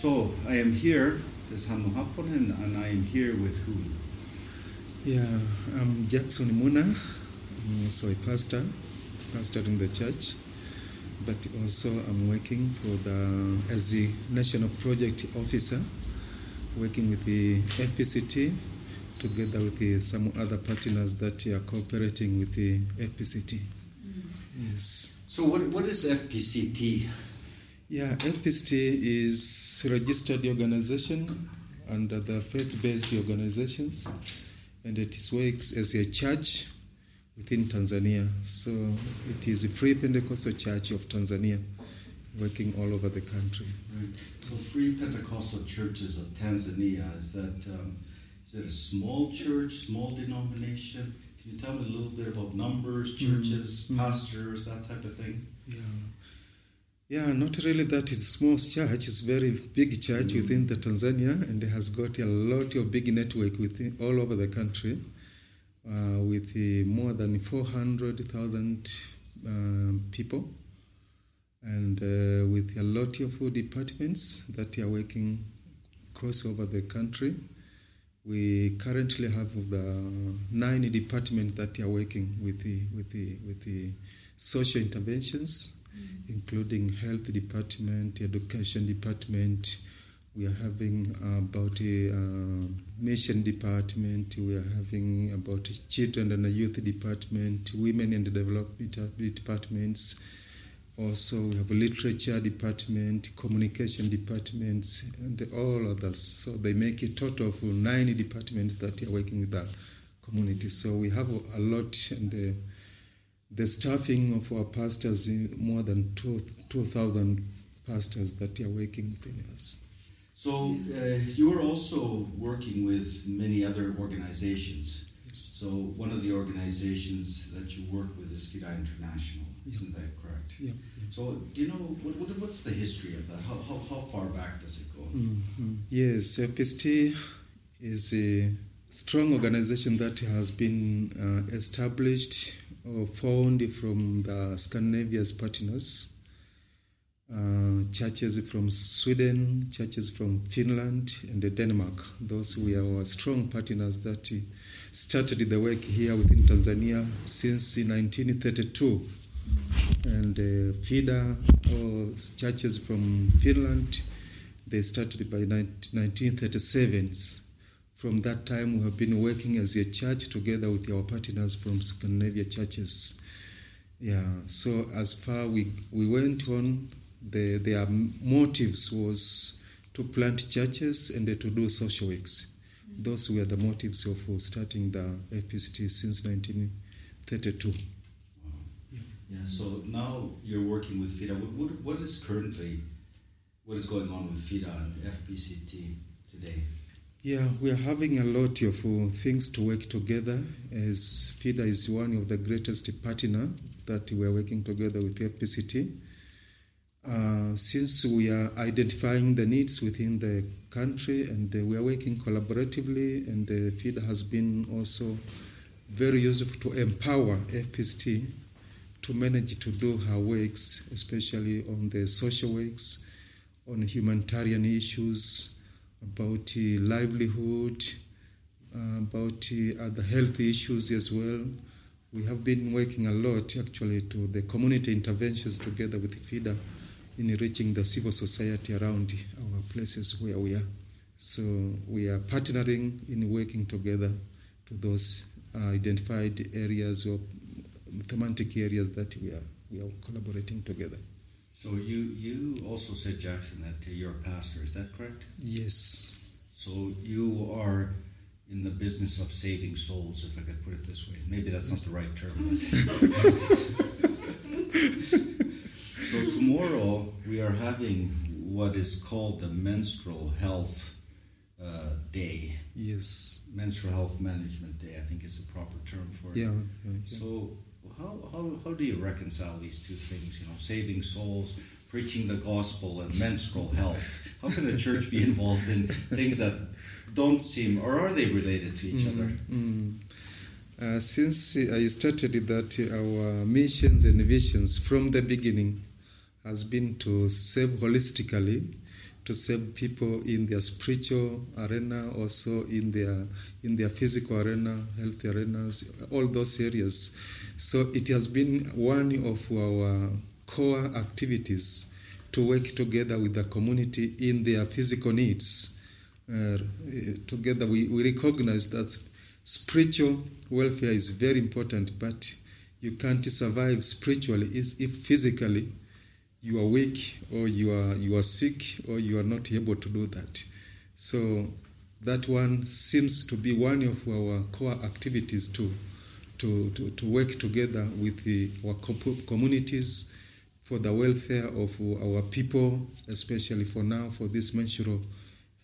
So I am here, this is Hanu Hapon, and, and I am here with whom? Yeah, I'm Jackson Muna. I'm also a pastor, pastor in the church, but also I'm working for the as the national project officer, working with the FPCT together with the, some other partners that are cooperating with the FPCT. Mm-hmm. Yes. So what, what is FPCT? Yeah, FPCT is registered organization under the faith-based organizations, and it works as a church within Tanzania. So it is a Free Pentecostal Church of Tanzania, working all over the country. Right. So Free Pentecostal Churches of Tanzania is that um, is it a small church, small denomination? Can you tell me a little bit about numbers, churches, Mm, mm. pastors, that type of thing? Yeah. Yeah, not really that it's small church. It's very big church within the Tanzania, and it has got a lot of big network within all over the country, uh, with uh, more than four hundred thousand um, people, and uh, with a lot of departments that are working across over the country. We currently have the nine departments that are working with the with the with the social interventions including health department, education department. We are having about a uh, mission department. We are having about children and youth department, women and development departments. Also, we have a literature department, communication departments, and all others. So they make a total of nine departments that are working with the community. So we have a lot, and uh, the staffing of our pastors, more than 2,000 pastors that are working within us. So uh, you are also working with many other organizations. So one of the organizations that you work with is FIDA International, isn't that correct? Yeah. So do you know what, what, what's the history of that? How, how, how far back does it go? Mhm. Yes, FPCT is a strong organization that has been uh, established or formed from the Scandinavia's partners. Uh, churches from Sweden, churches from Finland, and Denmark. Those were our strong partners that uh, started the work here within Tanzania since 1932. And uh, FIDA, or churches from Finland, they started by 19- 1937. From that time, we have been working as a church together with our partners from Scandinavia churches. Yeah, so as far we, we went on, the, their motives was to plant churches and to do social works. Those were the motives of starting the FPCT since 1932. Yeah. So now you're working with FIDA. What, what, what is currently what is going on with FIDA and FPCT today? Yeah, we are having a lot of uh, things to work together as FIDA is one of the greatest partner that we are working together with FPCT. Uh, since we are identifying the needs within the country and uh, we are working collaboratively and uh, FIDA has been also very useful to empower FPCT to manage to do her works, especially on the social works, on humanitarian issues, about livelihood, about other health issues as well. We have been working a lot actually to the community interventions together with FIDA in reaching the civil society around our places where we are. So we are partnering in working together to those uh, identified areas or thematic areas that we are we are collaborating together. So you you also said Jackson that you're a pastor. Is that correct? Yes. So you are in the business of saving souls, if I could put it this way. Maybe that's not the right term. but- so tomorrow we are having what is called the menstrual health uh, day. Yes. Menstrual health management day, I think is the proper term for it. Yeah. yeah. So how, how, how do you reconcile these two things? You know, saving souls, preaching the gospel, and menstrual health. How can a church be involved in things that don't seem, or are they related to each other? Mm. Uh, since I started that, our missions and visions from the beginning has been to save holistically to save people in their spiritual arena, also in their in their physical arena, health arenas, all those areas. So it has been one of our core activities to work together with the community in their physical needs. Uh, together, we, we recognize that spiritual welfare is very important, but you can't survive spiritually if physically you are weak or you are you are sick or you are not able to do that. So that one seems to be one of our core activities to to, to, to work together with the, our communities for the welfare of our people, especially for now for this menstrual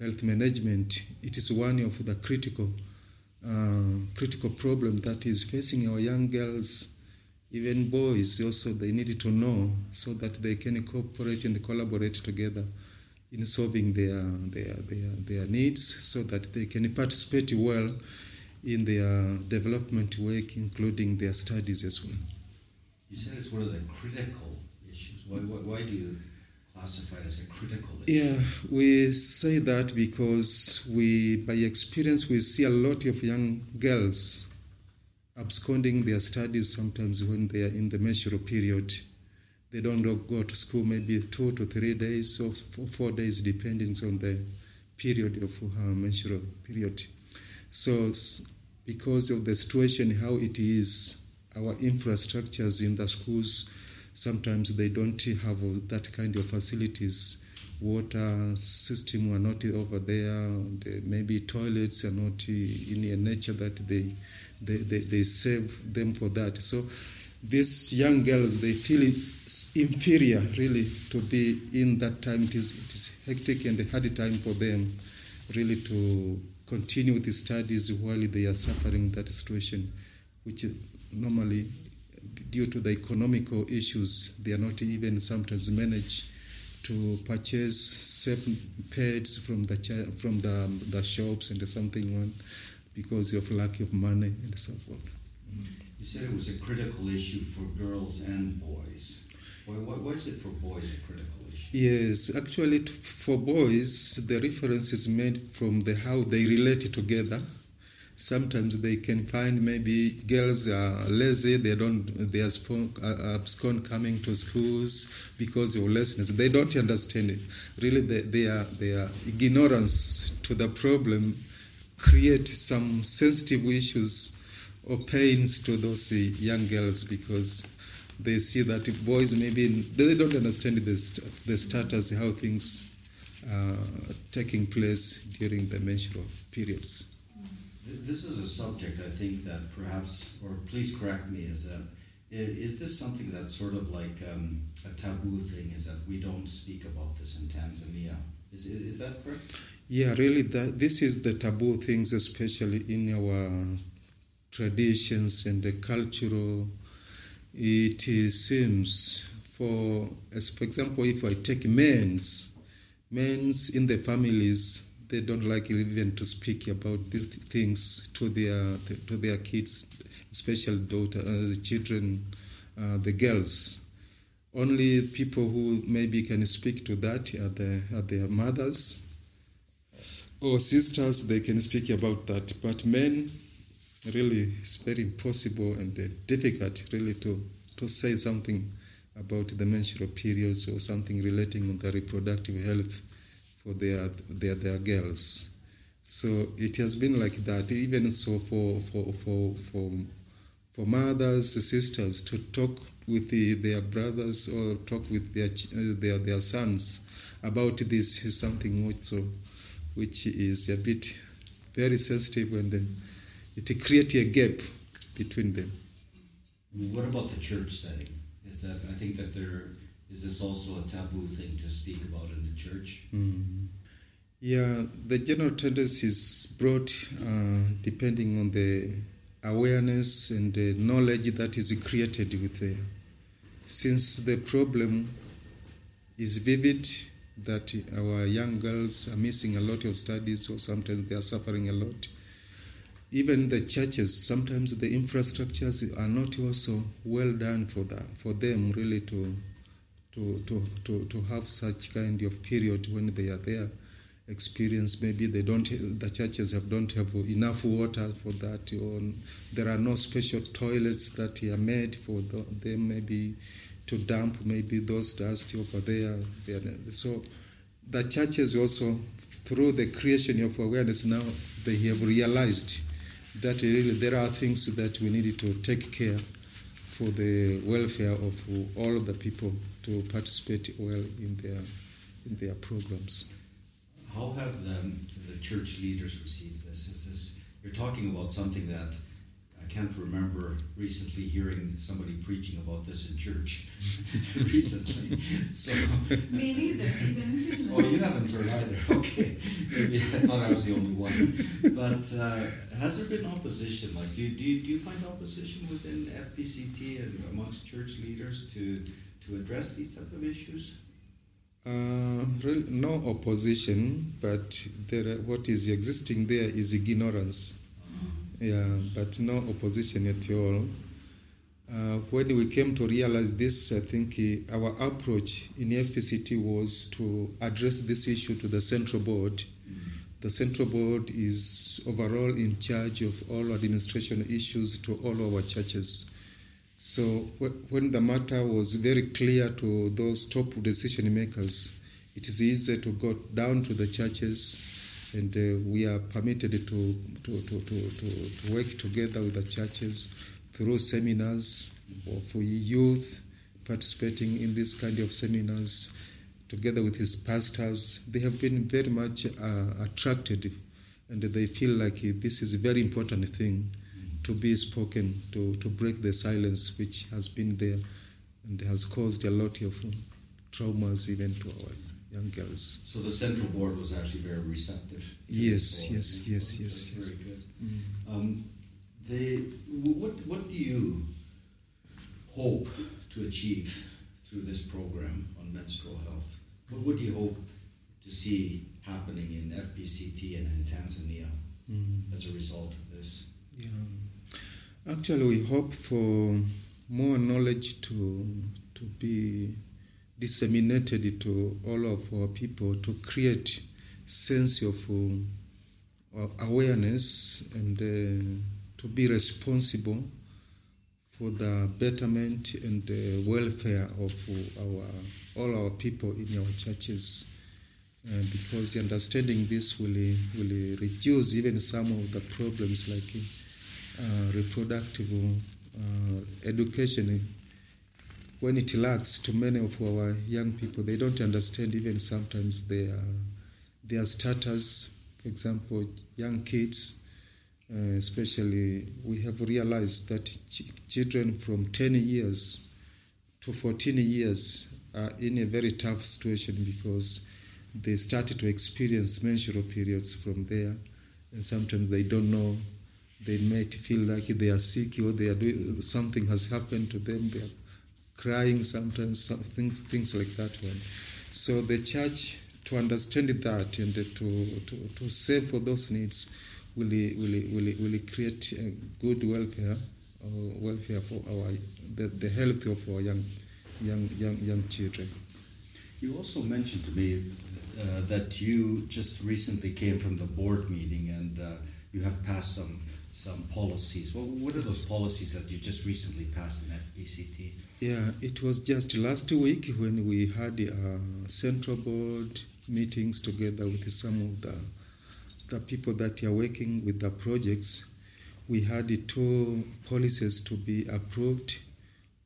health management. It is one of the critical uh, critical problem that is facing our young girls even boys also they need to know so that they can cooperate and collaborate together in solving their their their, their needs so that they can participate well in their development work including their studies as well you said it's one of the critical issues why, why, why do you classify it as a critical issue yeah we say that because we by experience we see a lot of young girls absconding their studies sometimes when they are in the menstrual period. They don't go to school maybe two to three days or four days, depending on the period of her menstrual period. So, because of the situation, how it is, our infrastructures in the schools, sometimes they don't have that kind of facilities. Water system are not over there. maybe toilets are not in a nature that they they, they, they save them for that. So these young girls, they feel inferior really to be in that time. It is, it is hectic and a hard time for them really to continue with the studies while they are suffering that situation, which normally due to the economical issues, they are not even sometimes manage to purchase safe pads from the from the, the shops and something one because of lack of money and so forth. You said it was a critical issue for girls and boys. Why, why is it for boys a critical? Yes, actually, for boys, the reference is made from the how they relate together. Sometimes they can find maybe girls are lazy, they don't, they are uh, abscond coming to schools because of lessons. They don't understand it. Really, they, they are, they are ignorance to the problem create some sensitive issues or pains to those young girls because they see that if boys maybe they don't understand the, the status how things are taking place during the menstrual periods this is a subject i think that perhaps or please correct me is that is this something that's sort of like um, a taboo thing is that we don't speak about this in tanzania is, is, is that correct yeah, really, that, this is the taboo things, especially in our traditions and the cultural. It seems, for as for example, if I take men's, men's in the families, they don't like even to speak about these things to their to their kids, especially daughter, uh, the children, uh, the girls. Only people who maybe can speak to that are the are their mothers or sisters, they can speak about that. But men, really, it's very impossible and uh, difficult, really, to, to say something about the menstrual periods or something relating to the reproductive health for their, their, their girls. So it has been like that. Even so, for, for, for, for, for mothers, sisters to talk with the, their brothers or talk with their, uh, their, their sons about this is something also which is a bit very sensitive and then it creates a gap between them. What about the church setting? Is that I think that there is this also a taboo thing to speak about in the church? Mm. Yeah, the general tendency is brought uh, depending on the awareness and the knowledge that is created with the. Since the problem is vivid, that our young girls are missing a lot of studies or sometimes they are suffering a lot. Even the churches, sometimes the infrastructures are not also well done for that, for them really to to, to, to, to have such kind of period when they are there. Experience maybe they don't the churches have don't have enough water for that. Or there are no special toilets that are made for them maybe to dump maybe those dust over there. So the churches also through the creation of awareness now they have realized that really there are things that we need to take care for the welfare of all the people to participate well in their in their programs. How have the, the church leaders received this? Is this you're talking about something that I can't remember recently hearing somebody preaching about this in church recently. So me neither. Oh, you haven't heard either. Okay, maybe I thought I was the only one. But uh, has there been opposition? Like, do, do, you, do you find opposition within FPCT and amongst church leaders to to address these type of issues? Uh, really no opposition, but there, what is existing there is ignorance. Yeah, but no opposition at all. Uh, when we came to realize this, I think uh, our approach in FPCT was to address this issue to the central board. The central board is overall in charge of all administration issues to all our churches. So when the matter was very clear to those top decision makers, it is easy to go down to the churches and uh, we are permitted to, to, to, to, to, work together with the churches through seminars for youth participating in this kind of seminars together with his pastors. They have been very much uh, attracted and they feel like this is a very important thing to be spoken, to, to break the silence which has been there and has caused a lot of traumas even to our young girls. So the central board was actually very receptive. Yes, yes, yes, yes, yes. Very good. Mm. Um, they, what, what do you hope to achieve through this program on menstrual health? What would you hope to see happening in FPCT and in Tanzania mm. as a result of this? Yeah. Actually, we hope for more knowledge to, to be disseminated to all of our people to create sense of uh, awareness and uh, to be responsible for the betterment and the welfare of our all our people in our churches. Uh, because understanding this will, will reduce even some of the problems like uh, reproductive uh, education when it lacks to many of our young people they don't understand even sometimes their their status for example young kids uh, especially we have realized that ch- children from 10 years to 14 years are in a very tough situation because they started to experience menstrual periods from there and sometimes they don't know they might feel like they are sick or they are doing something has happened to them. They are crying sometimes, things things like that one. So the church to understand that and to to, to save for those needs will will will will create a good welfare uh, welfare for our the, the health of our young young young young children. You also mentioned to me uh, that you just recently came from the board meeting and uh, you have passed some some policies. Well, what are those policies that you just recently passed in FPCT? Yeah, it was just last week when we had uh, central board meetings together with some of the the people that are working with the projects. We had two policies to be approved.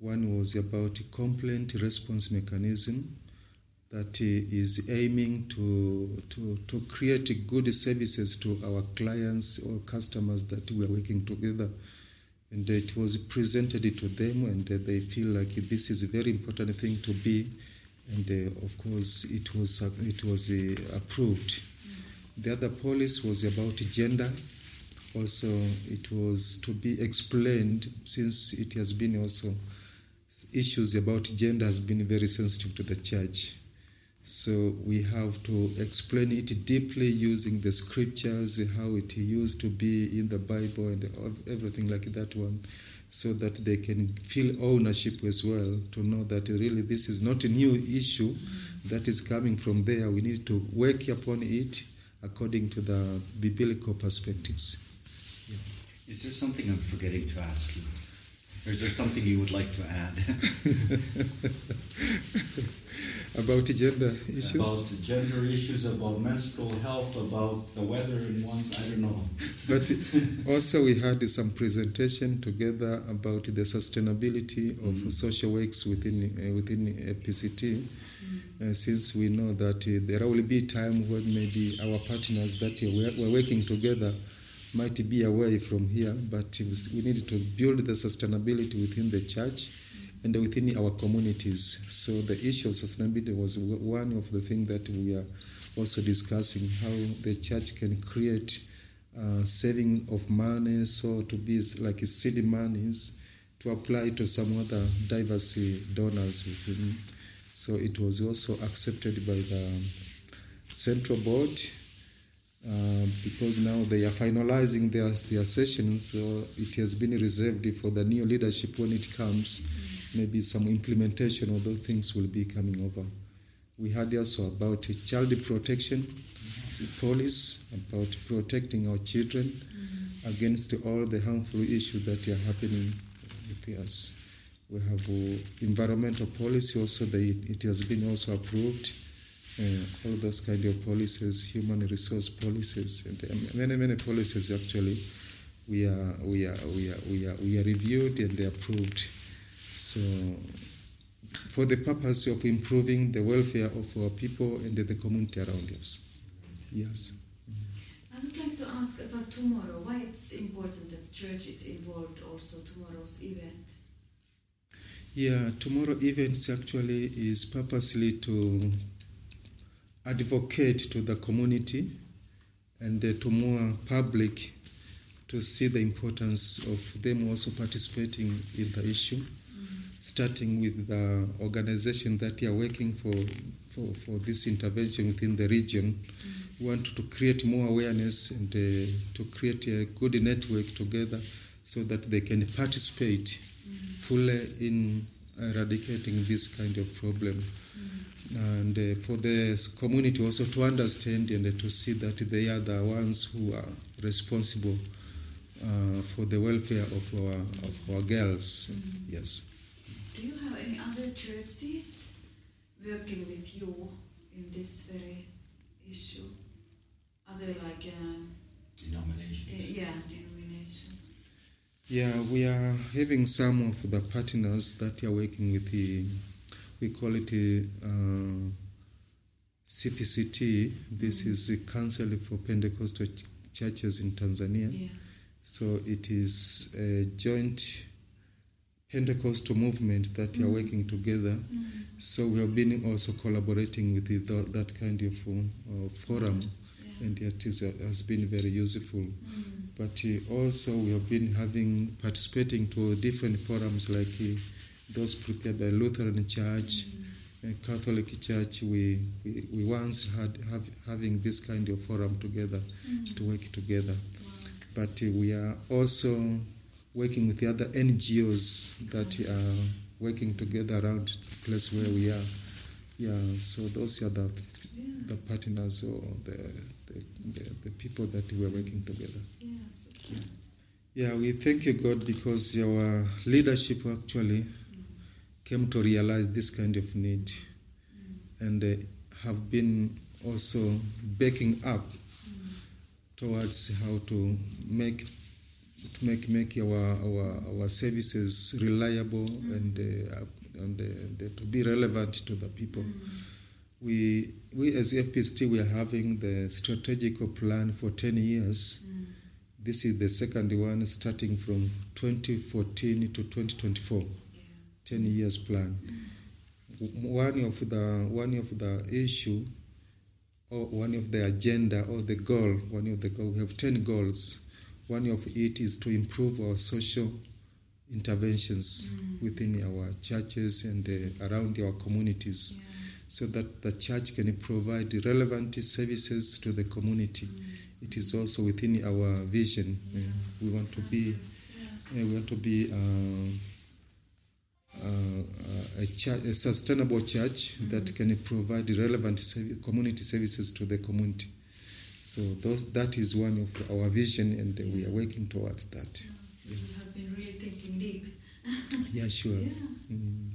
One was about complaint response mechanism, that is aiming to, to, to create good services to our clients or customers that we are working together. And it was presented to them, and they feel like this is a very important thing to be. And uh, of course, it was, it was uh, approved. The other policy was about gender. Also, it was to be explained since it has been also issues about gender has been very sensitive to the church so we have to explain it deeply using the scriptures, how it used to be in the Bible and everything like that one. so that they can feel ownership as well to know that really this is not a new issue that is coming from there. We need to work upon it according to the biblical perspectives. Is there something I'm forgetting to ask you? Or is there something you would like to add? About gender issues? About gender issues, about menstrual health, about the weather in one's, I don't know. But also we had some presentation together about the sustainability of Mhm. social works within uh, within PCT. Uh, since we know that uh, there will be time when maybe our partners that we're, we're working together might be away from here, but we need to build the sustainability within the church and within our communities. So the issue of sustainability was one of the things that we are also discussing how the church can create uh, saving of money, so to be like seed monies to apply to some other diverse uh, donors within. So it was also accepted by the central board uh, because now they are finalizing their, their sessions. So it has been reserved for the new leadership when it comes. Maybe some implementation of those things will be coming over. We had also about child protection police, about protecting our children against all the harmful issues that are happening with us. We have uh, environmental policy also. They, it has been also approved. Uh, all those kind of policies, human resource policies, and um, many many policies actually, we are we are we are we are, we are reviewed and they approved. So, for the purpose of improving the welfare of our people and the community around us. Yes. I would like to ask about tomorrow. Why it's important that church is involved also tomorrow's event? Yeah, tomorrow events actually is purposely to advocate to the community and uh, to more public to see the importance of them also participating in the issue, starting with the organization that you are working for, for, for this intervention within the region. We want to create more awareness and uh, to create a good network together so that they can participate fully in eradicating this kind of problem. And uh, for the community also to understand and to see that they are the ones who are responsible uh, for the welfare of our, of our girls. Yes. Do you have any other churches working with you in this very issue? Other like uh, Denominations. yeah denominations. Yeah, we are having some of the partners that are working with the, we call it the, uh, CPCT. This is the Council for Pentecostal Ch- Churches in Tanzania. Yeah. So it is a joint Pentecostal movement that are working together. So we have been also collaborating with the, that kind of uh, forum, Yeah. and it is, uh, has been very useful. Mm. But uh, also we have been having participating to different forums like uh, those prepared by Lutheran Church, uh, Catholic Church. We, we, we once had have, having this kind of forum together to work together. Wow. But uh, we are also working with the other NGOs that are working together around the place where we are. Yeah, so those are the, Yeah. the partners or the, the, the, the people that we are working together. Yeah. Super. Yeah, we thank you, God, because your leadership actually came to realize this kind of need and uh, have been also backing up towards how to make to make make our our, our services reliable and uh, and, uh, and to be relevant to the people. We we as FPCT we are having the strategic plan for ten years. Mm. This is the second one starting from 2014 to 2024, Yeah. 10 years plan. W- One of the one of the issue or one of the agenda or the goal, one of the goal, we have 10 goals. One of it is to improve our social interventions within our churches and uh, around our communities Yeah. so that the church can provide relevant services to the community. It is also within our vision. Uh, we want to be Yeah, we want to be uh, uh, a, church, a sustainable church that can provide relevant community services to the community. So those, that is one of our vision, and we are working towards that. So you have been really thinking deep. Yeah, sure. Yeah, Mm,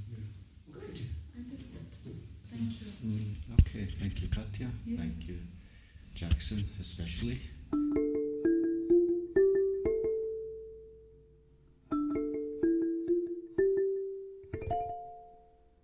Good. I understand. Thank you. mm. Okay, thank you, Katya. Yeah. Thank you, Jackson, especially.